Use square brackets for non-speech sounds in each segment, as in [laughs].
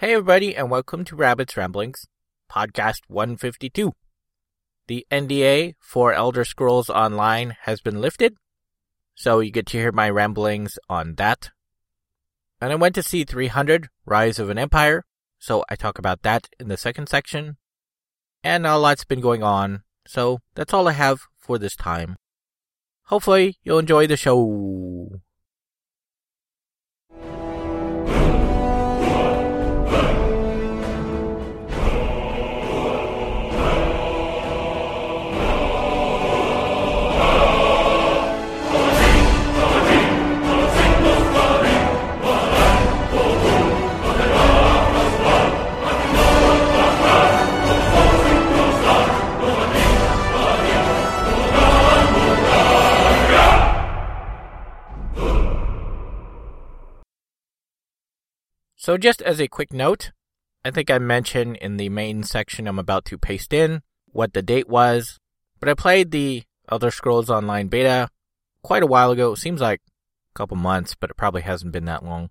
Hey, everybody, and welcome to Rabbit's Ramblings, podcast 152. The NDA for Elder Scrolls Online has been lifted, so you get to hear my ramblings on that. And I went to see 300 Rise of an Empire, so I talk about that in the second section. And a lot's been going on, so that's all I have for this time. Hopefully, you'll enjoy the show. Bye. So, just as a quick note, I think I mentioned in the main section I'm about to paste in what the date was, but I played the Elder Scrolls Online beta quite a while ago. It seems like a couple months, but it probably hasn't been that long.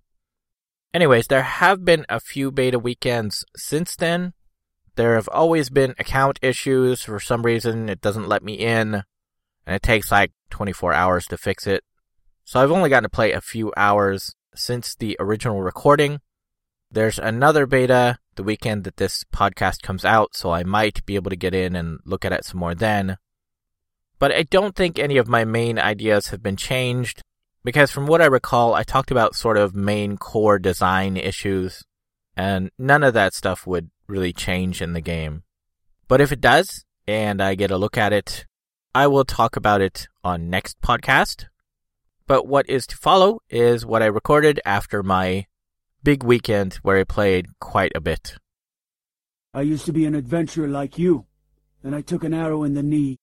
Anyways, there have been a few beta weekends since then. There have always been account issues. For some reason, it doesn't let me in, and it takes like 24 hours to fix it. So I've only gotten to play a few hours since the original recording. There's another beta the weekend that this podcast comes out, so I might be able to get in and look at it some more then. But I don't think any of my main ideas have been changed, because from what I recall, I talked about sort of main core design issues, and none of that stuff would really change in the game. But if it does, and I get a look at it, I will talk about it on next podcast. But what is to follow is what I recorded after my big weekend where I played quite a bit. I used to be an adventurer like you, and I took an arrow in the knee.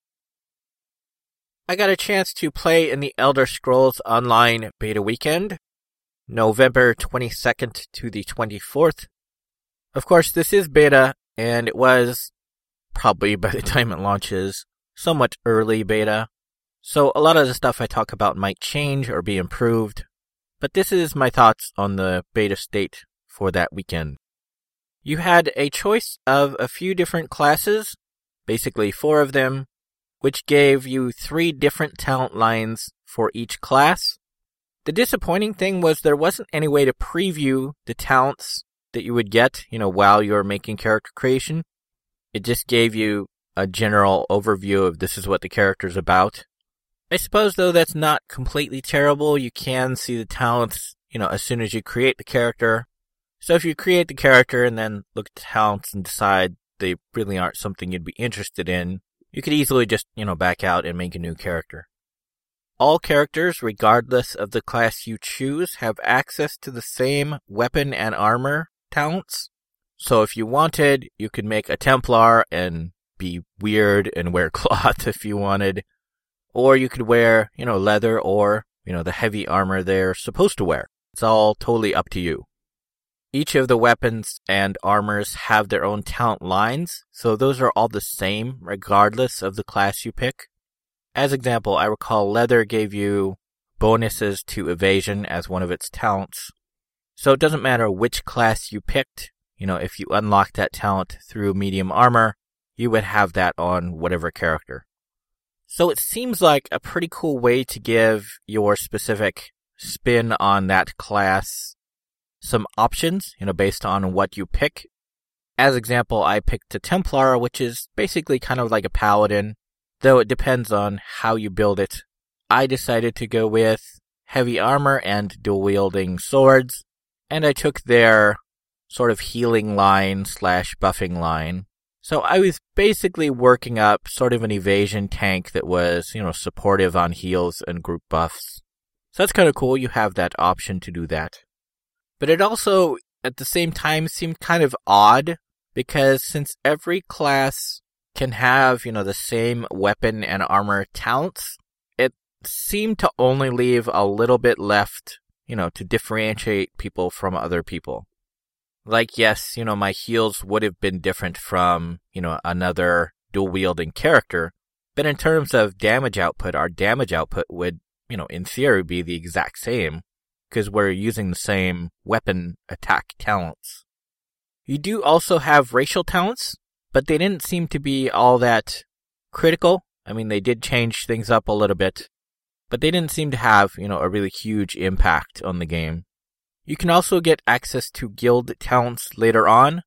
I got a chance to play in the Elder Scrolls Online beta weekend, November 22nd to the 24th. Of course, this is beta, and it was, probably by the time it launches, somewhat early beta. So a lot of the stuff I talk about might change or be improved, but this is my thoughts on the beta state for that weekend. You had a choice of a few different classes, basically four of them, which gave you three different talent lines for each class. The disappointing thing was there wasn't any way to preview the talents that you would get, you know, while you're making character creation. It just gave you a general overview of this is what the character's about. I suppose though that's not completely terrible. You can see the talents, you know, as soon as you create the character. So if you create the character and then look at the talents and decide they really aren't something you'd be interested in, you could easily just, you know, back out and make a new character. All characters, regardless of the class you choose, have access to the same weapon and armor talents. So if you wanted, you could make a Templar and be weird and wear [laughs] cloth if you wanted. Or you could wear, you know, leather or, you know, the heavy armor they're supposed to wear. It's all totally up to you. Each of the weapons and armors have their own talent lines, so those are all the same regardless of the class you pick. As example, I recall leather gave you bonuses to evasion as one of its talents. So it doesn't matter which class you picked, you know, if you unlock that talent through medium armor, you would have that on whatever character. So it seems like a pretty cool way to give your specific spin on that class some options, you know, based on what you pick. As example, I picked a Templar, which is basically kind of like a paladin, though it depends on how you build it. I decided to go with heavy armor and dual wielding swords, and I took their sort of healing line slash buffing line. So I was basically working up sort of an evasion tank that was, you know, supportive on heals and group buffs. So that's kind of cool. You have that option to do that. But it also, at the same time, seemed kind of odd because since every class can have, you know, the same weapon and armor talents, it seemed to only leave a little bit left, you know, to differentiate people from other people like yes, you know, my heals would have been different from, you know, another dual wielding character. But in terms of damage output, our damage output would, you know, in theory be the exact same because we're using the same weapon attack talents. You do also have racial talents, but they didn't seem to be all that critical. I mean, they did change things up a little bit, but they didn't seem to have, you know, a really huge impact on the game. You can also get access to guild talents later on.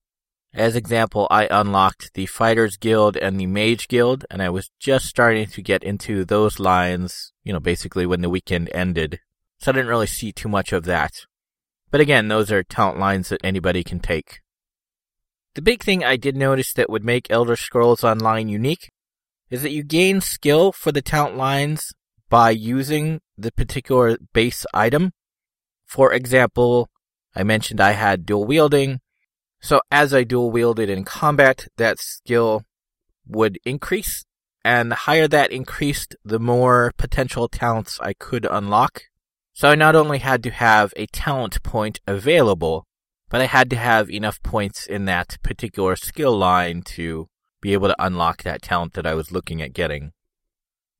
As example, I unlocked the Fighters Guild and the Mage Guild, and I was just starting to get into those lines, you know, basically when the weekend ended. So I didn't really see too much of that. But again, those are talent lines that anybody can take. The big thing I did notice that would make Elder Scrolls Online unique is that you gain skill for the talent lines by using the particular base item. For example, I mentioned I had dual wielding. So as I dual wielded in combat, that skill would increase. And the higher that increased, the more potential talents I could unlock. So I not only had to have a talent point available, but I had to have enough points in that particular skill line to be able to unlock that talent that I was looking at getting.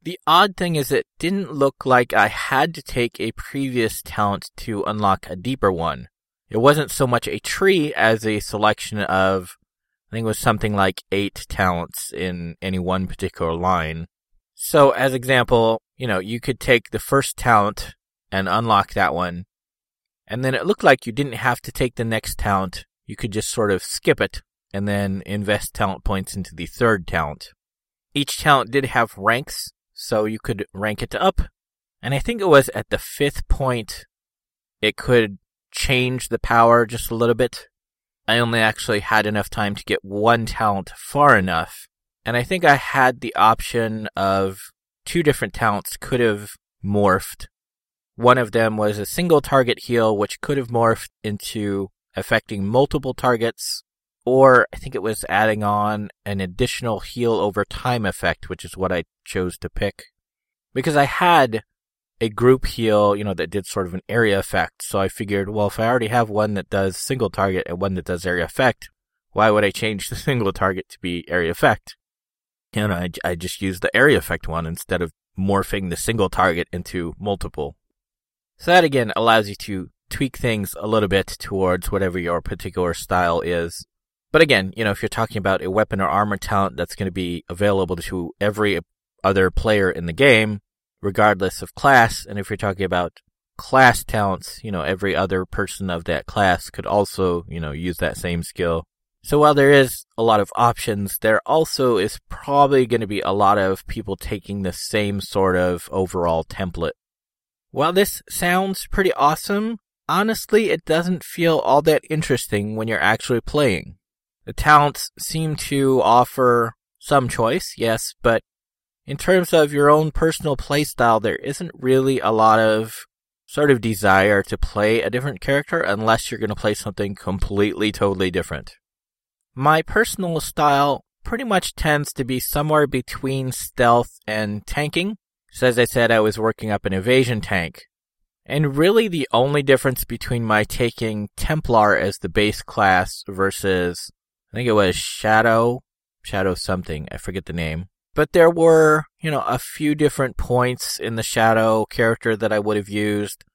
The odd thing is it didn't look like I had to take a previous talent to unlock a deeper one. It wasn't so much a tree as a selection of, I think it was something like eight talents in any one particular line. So as example, you know, you could take the first talent and unlock that one. And then it looked like you didn't have to take the next talent. You could just sort of skip it and then invest talent points into the third talent. Each talent did have ranks, so you could rank it up. And I think it was at the fifth point, it could change the power just a little bit. I only actually had enough time to get one talent far enough. And I think I had the option of two different talents could have morphed. One of them was a single target heal, which could have morphed into affecting multiple targets or I think it was adding on an additional heal over time effect, which is what I chose to pick. Because I had a group heal, you know, that did sort of an area effect. So I figured, well, if I already have one that does single target and one that does area effect, why would I change the [laughs] single target to be area effect? Know, I, I just use the area effect one instead of morphing the single target into multiple. So that again allows you to tweak things a little bit towards whatever your particular style is. But again, you know, if you're talking about a weapon or armor talent that's going to be available to every other player in the game, regardless of class, and if you're talking about class talents, you know, every other person of that class could also, you know, use that same skill. So while there is a lot of options, there also is probably going to be a lot of people taking the same sort of overall template. While this sounds pretty awesome, honestly, it doesn't feel all that interesting when you're actually playing. The talents seem to offer some choice, yes, but in terms of your own personal playstyle, there isn't really a lot of sort of desire to play a different character unless you're going to play something completely, totally different. My personal style pretty much tends to be somewhere between stealth and tanking. So as I said, I was working up an evasion tank. And really the only difference between my taking Templar as the base class versus I think it was Shadow, Shadow something. I forget the name. But there were, you know, a few different points in the Shadow character that I would have used.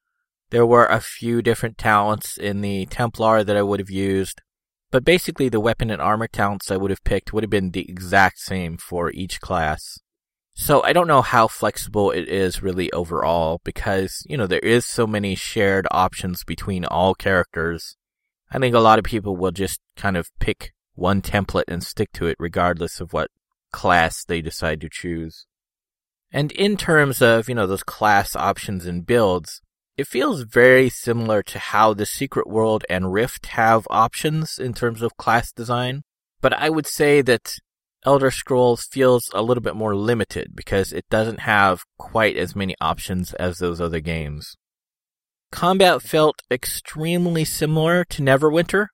There were a few different talents in the Templar that I would have used. But basically, the weapon and armor talents I would have picked would have been the exact same for each class. So I don't know how flexible it is really overall because, you know, there is so many shared options between all characters. I think a lot of people will just kind of pick one template and stick to it regardless of what class they decide to choose. And in terms of, you know, those class options and builds, it feels very similar to how the Secret World and Rift have options in terms of class design. But I would say that Elder Scrolls feels a little bit more limited because it doesn't have quite as many options as those other games. Combat felt extremely similar to Neverwinter,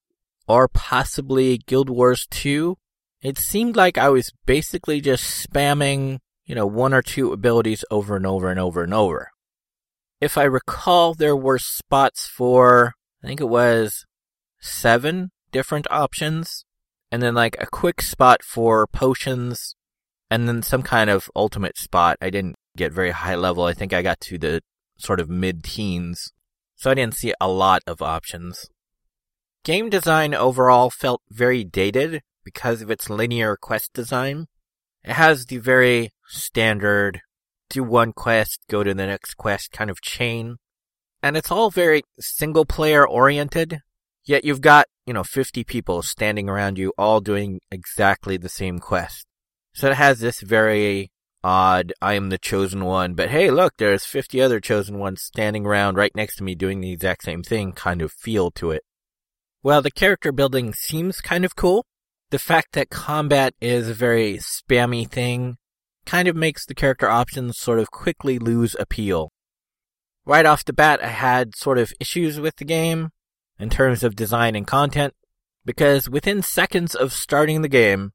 or possibly Guild Wars 2, it seemed like I was basically just spamming, you know, one or two abilities over and over and over and over. If I recall, there were spots for, I think it was seven different options, and then like a quick spot for potions, and then some kind of ultimate spot. I didn't get very high level. I think I got to the sort of mid teens. So I didn't see a lot of options. Game design overall felt very dated because of its linear quest design. It has the very standard do one quest, go to the next quest kind of chain. And it's all very single player oriented. Yet you've got, you know, 50 people standing around you all doing exactly the same quest. So it has this very odd, I am the chosen one, but hey, look, there's 50 other chosen ones standing around right next to me doing the exact same thing kind of feel to it. Well, the character building seems kind of cool. The fact that combat is a very spammy thing kind of makes the character options sort of quickly lose appeal. Right off the bat, I had sort of issues with the game in terms of design and content because within seconds of starting the game,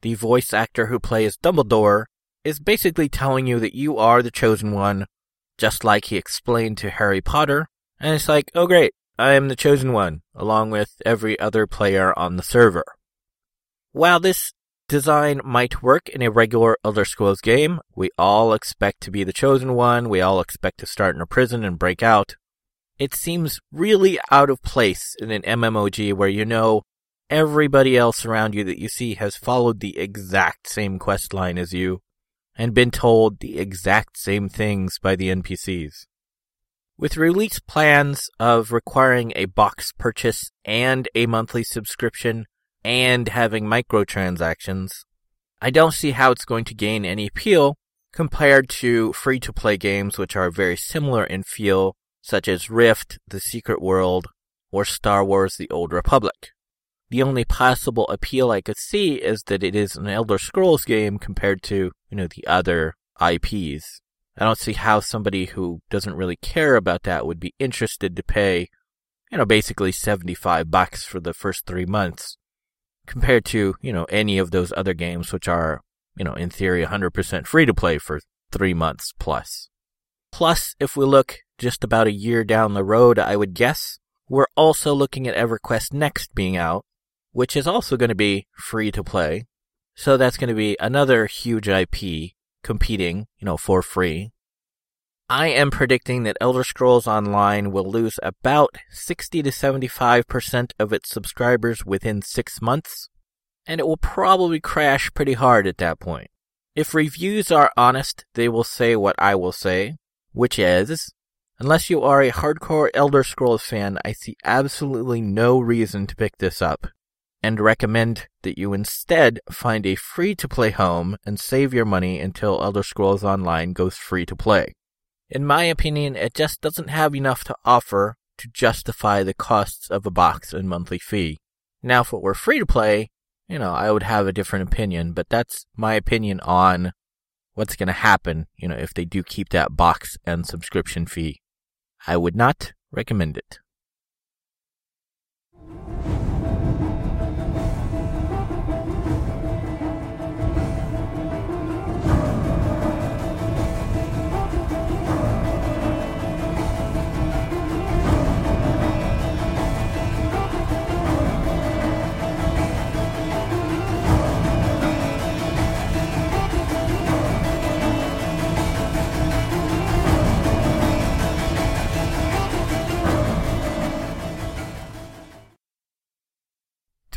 the voice actor who plays Dumbledore is basically telling you that you are the chosen one, just like he explained to Harry Potter. And it's like, oh great, I am the chosen one, along with every other player on the server. While this design might work in a regular Elder Scrolls game, we all expect to be the chosen one, we all expect to start in a prison and break out. It seems really out of place in an MMOG where you know everybody else around you that you see has followed the exact same quest line as you and been told the exact same things by the NPCs. With release plans of requiring a box purchase and a monthly subscription and having microtransactions, I don't see how it's going to gain any appeal compared to free to play games which are very similar in feel, such as Rift, The Secret World, or Star Wars The Old Republic. The only possible appeal I could see is that it is an Elder Scrolls game compared to, you know, the other IPs. I don't see how somebody who doesn't really care about that would be interested to pay, you know, basically 75 bucks for the first three months compared to, you know, any of those other games which are, you know, in theory 100% free to play for three months plus. Plus, if we look just about a year down the road, I would guess, we're also looking at EverQuest Next being out, which is also going to be free to play. So that's going to be another huge IP competing, you know, for free. I am predicting that Elder Scrolls Online will lose about 60 to 75% of its subscribers within six months, and it will probably crash pretty hard at that point. If reviews are honest, they will say what I will say, which is, unless you are a hardcore Elder Scrolls fan, I see absolutely no reason to pick this up and recommend that you instead find a free to play home and save your money until Elder Scrolls Online goes free to play. In my opinion, it just doesn't have enough to offer to justify the costs of a box and monthly fee. Now, if it were free to play, you know, I would have a different opinion, but that's my opinion on what's going to happen, you know, if they do keep that box and subscription fee. I would not recommend it.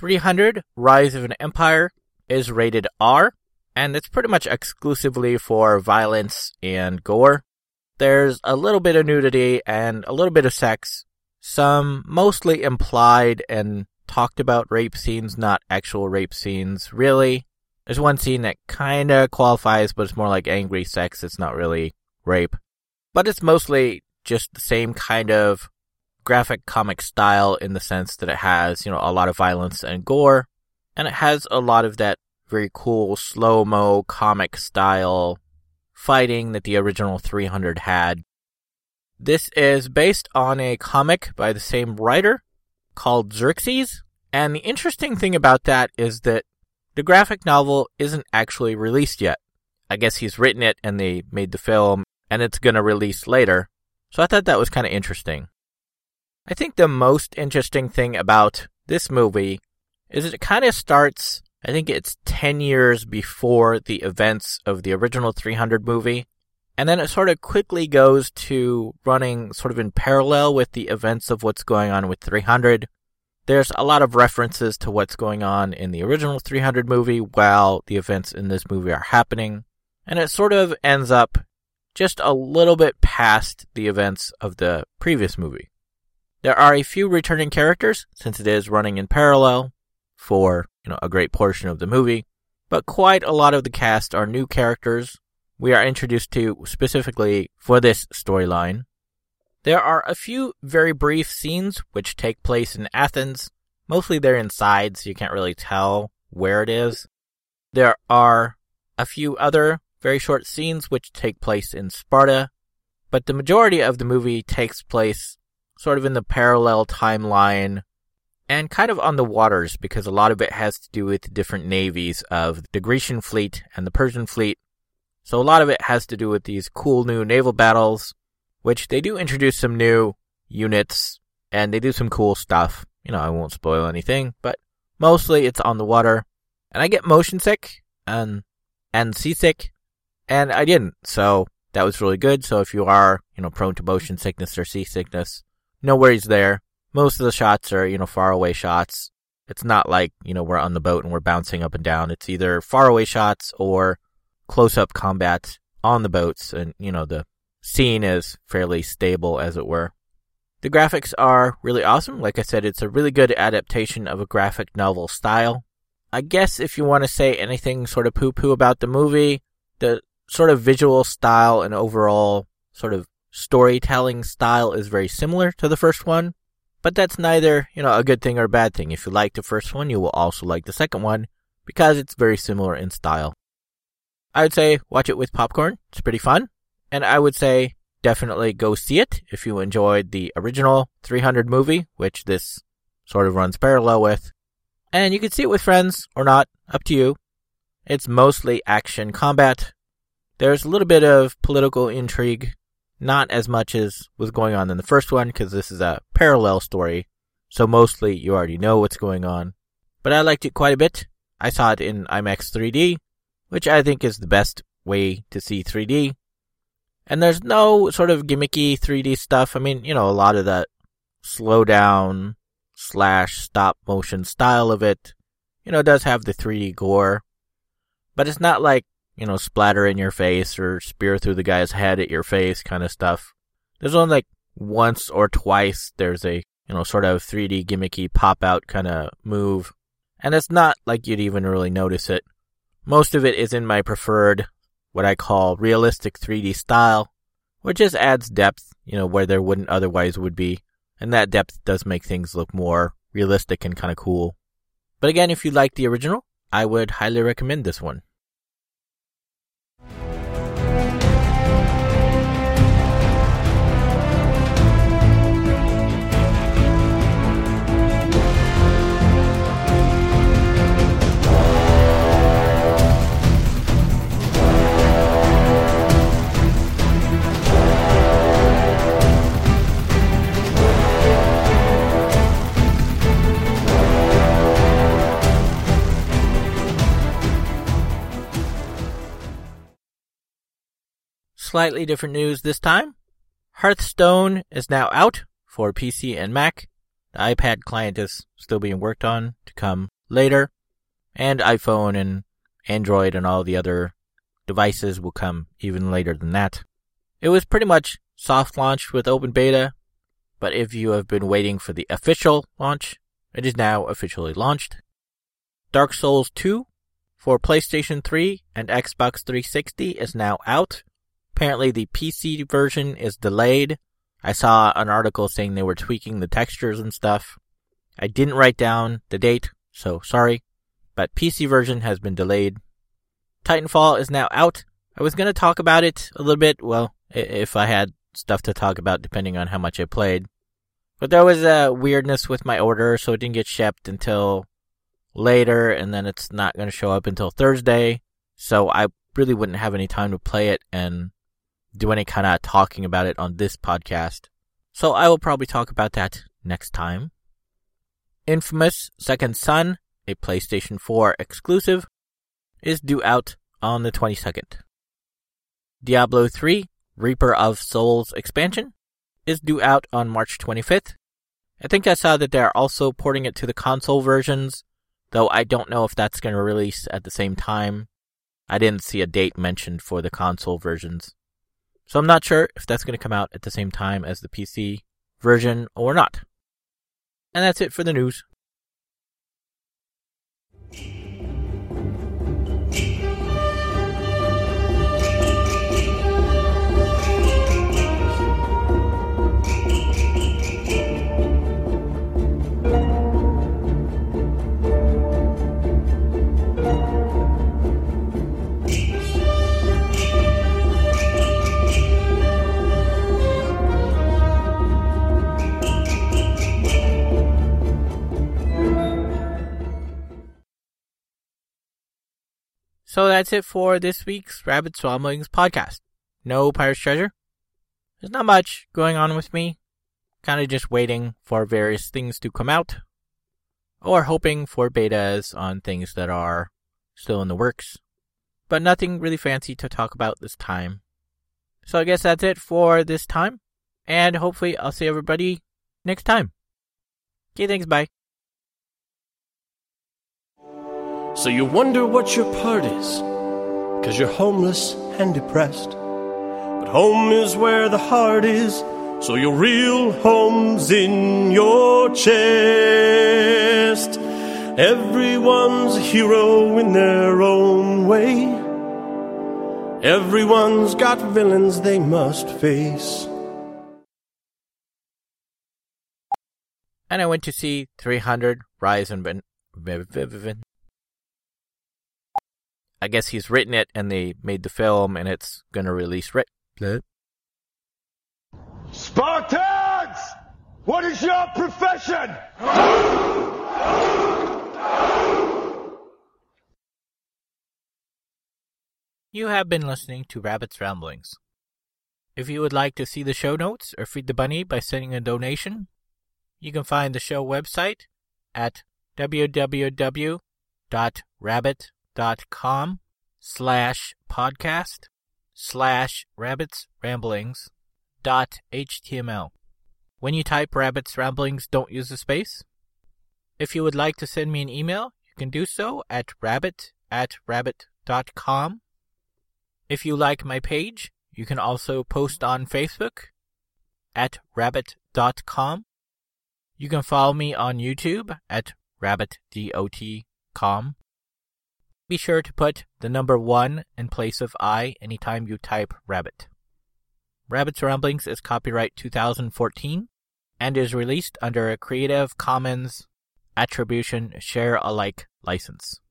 300 Rise of an Empire is rated R, and it's pretty much exclusively for violence and gore. There's a little bit of nudity and a little bit of sex, some mostly implied and talked about rape scenes, not actual rape scenes, really. There's one scene that kinda qualifies, but it's more like angry sex. It's not really rape. But it's mostly just the same kind of graphic comic style in the sense that it has, you know, a lot of violence and gore, and it has a lot of that very cool slow mo comic style fighting that the original 300 had. This is based on a comic by the same writer called Xerxes, and the interesting thing about that is that the graphic novel isn't actually released yet. I guess he's written it and they made the film and it's going to release later. So I thought that was kind of interesting. I think the most interesting thing about this movie is it kind of starts, I think it's 10 years before the events of the original 300 movie. And then it sort of quickly goes to running sort of in parallel with the events of what's going on with 300. There's a lot of references to what's going on in the original 300 movie while the events in this movie are happening, and it sort of ends up just a little bit past the events of the previous movie. There are a few returning characters since it is running in parallel for, you know, a great portion of the movie, but quite a lot of the cast are new characters we are introduced to specifically for this storyline. There are a few very brief scenes which take place in Athens. Mostly they're inside, so you can't really tell where it is. There are a few other very short scenes which take place in Sparta, but the majority of the movie takes place sort of in the parallel timeline and kind of on the waters because a lot of it has to do with different navies of the Grecian fleet and the Persian fleet. So a lot of it has to do with these cool new naval battles which they do introduce some new units and they do some cool stuff. You know, I won't spoil anything, but mostly it's on the water. And I get motion sick and and seasick, and I didn't. So that was really good. So if you are, you know, prone to motion sickness or seasickness, no worries there. Most of the shots are, you know, far away shots. It's not like, you know, we're on the boat and we're bouncing up and down. It's either far away shots or close up combat on the boats and, you know, the scene is fairly stable, as it were. The graphics are really awesome. Like I said, it's a really good adaptation of a graphic novel style. I guess if you want to say anything sort of poo poo about the movie, the sort of visual style and overall sort of storytelling style is very similar to the first one. But that's neither, you know, a good thing or a bad thing. If you like the first one, you will also like the second one because it's very similar in style. I would say watch it with popcorn. It's pretty fun. And I would say definitely go see it if you enjoyed the original 300 movie, which this sort of runs parallel with. And you can see it with friends or not, up to you. It's mostly action combat. There's a little bit of political intrigue, not as much as was going on in the first one, because this is a parallel story. So mostly you already know what's going on. But I liked it quite a bit. I saw it in IMAX 3D, which I think is the best way to see 3D. And there's no sort of gimmicky 3D stuff. I mean, you know, a lot of that slow down slash stop motion style of it, you know, does have the 3D gore. But it's not like, you know, splatter in your face or spear through the guy's head at your face kind of stuff. There's only like once or twice there's a, you know, sort of 3D gimmicky pop out kind of move. And it's not like you'd even really notice it. Most of it is in my preferred what I call realistic 3D style, which just adds depth, you know, where there wouldn't otherwise would be. And that depth does make things look more realistic and kind of cool. But again, if you like the original, I would highly recommend this one. Slightly different news this time. Hearthstone is now out for PC and Mac. The iPad client is still being worked on to come later. And iPhone and Android and all the other devices will come even later than that. It was pretty much soft launched with open beta, but if you have been waiting for the official launch, it is now officially launched. Dark Souls 2 for PlayStation 3 and Xbox 360 is now out. Apparently the PC version is delayed. I saw an article saying they were tweaking the textures and stuff. I didn't write down the date, so sorry. But PC version has been delayed. Titanfall is now out. I was gonna talk about it a little bit, well, if I had stuff to talk about depending on how much I played. But there was a weirdness with my order, so it didn't get shipped until later, and then it's not gonna show up until Thursday. So I really wouldn't have any time to play it, and do any kind of talking about it on this podcast. So I will probably talk about that next time. Infamous Second Son, a PlayStation 4 exclusive, is due out on the 22nd. Diablo 3 Reaper of Souls expansion is due out on March 25th, I think I saw that they're also porting it to the console versions, though I don't know if that's going to release at the same time. I didn't see a date mentioned for the console versions. So I'm not sure if that's going to come out at the same time as the PC version or not. And that's it for the news. So that's it for this week's Rabbit Ramblings podcast. No Pirate's Treasure. There's not much going on with me. Kind of just waiting for various things to come out. Or hoping for betas on things that are still in the works. But nothing really fancy to talk about this time. So I guess that's it for this time. And hopefully I'll see everybody next time. Okay, thanks, bye. So you wonder what your part is, cause you're homeless and depressed. But home is where the heart is, so your real home's in your chest. Everyone's a hero in their own way. Everyone's got villains they must face. And I went to see 300 Rise and. I guess he's written it and they made the film and it's gonna release right. Spartans! What is your profession? You have been listening to Rabbit's Ramblings. If you would like to see the show notes or feed the bunny by sending a donation, you can find the show website at www.rabbit.com slash podcast slash rabbits ramblings dot html. When you type rabbits ramblings, don't use a space. If you would like to send me an email, you can do so at rabbit at rabbit.com. If you like my page, you can also post on Facebook at rabbit.com. You can follow me on YouTube at rabbitdot.com. Be sure to put the number one in place of I anytime you type rabbit. Rabbit's Ramblings is copyright 2014 and is released under a Creative Commons Attribution Share Alike license.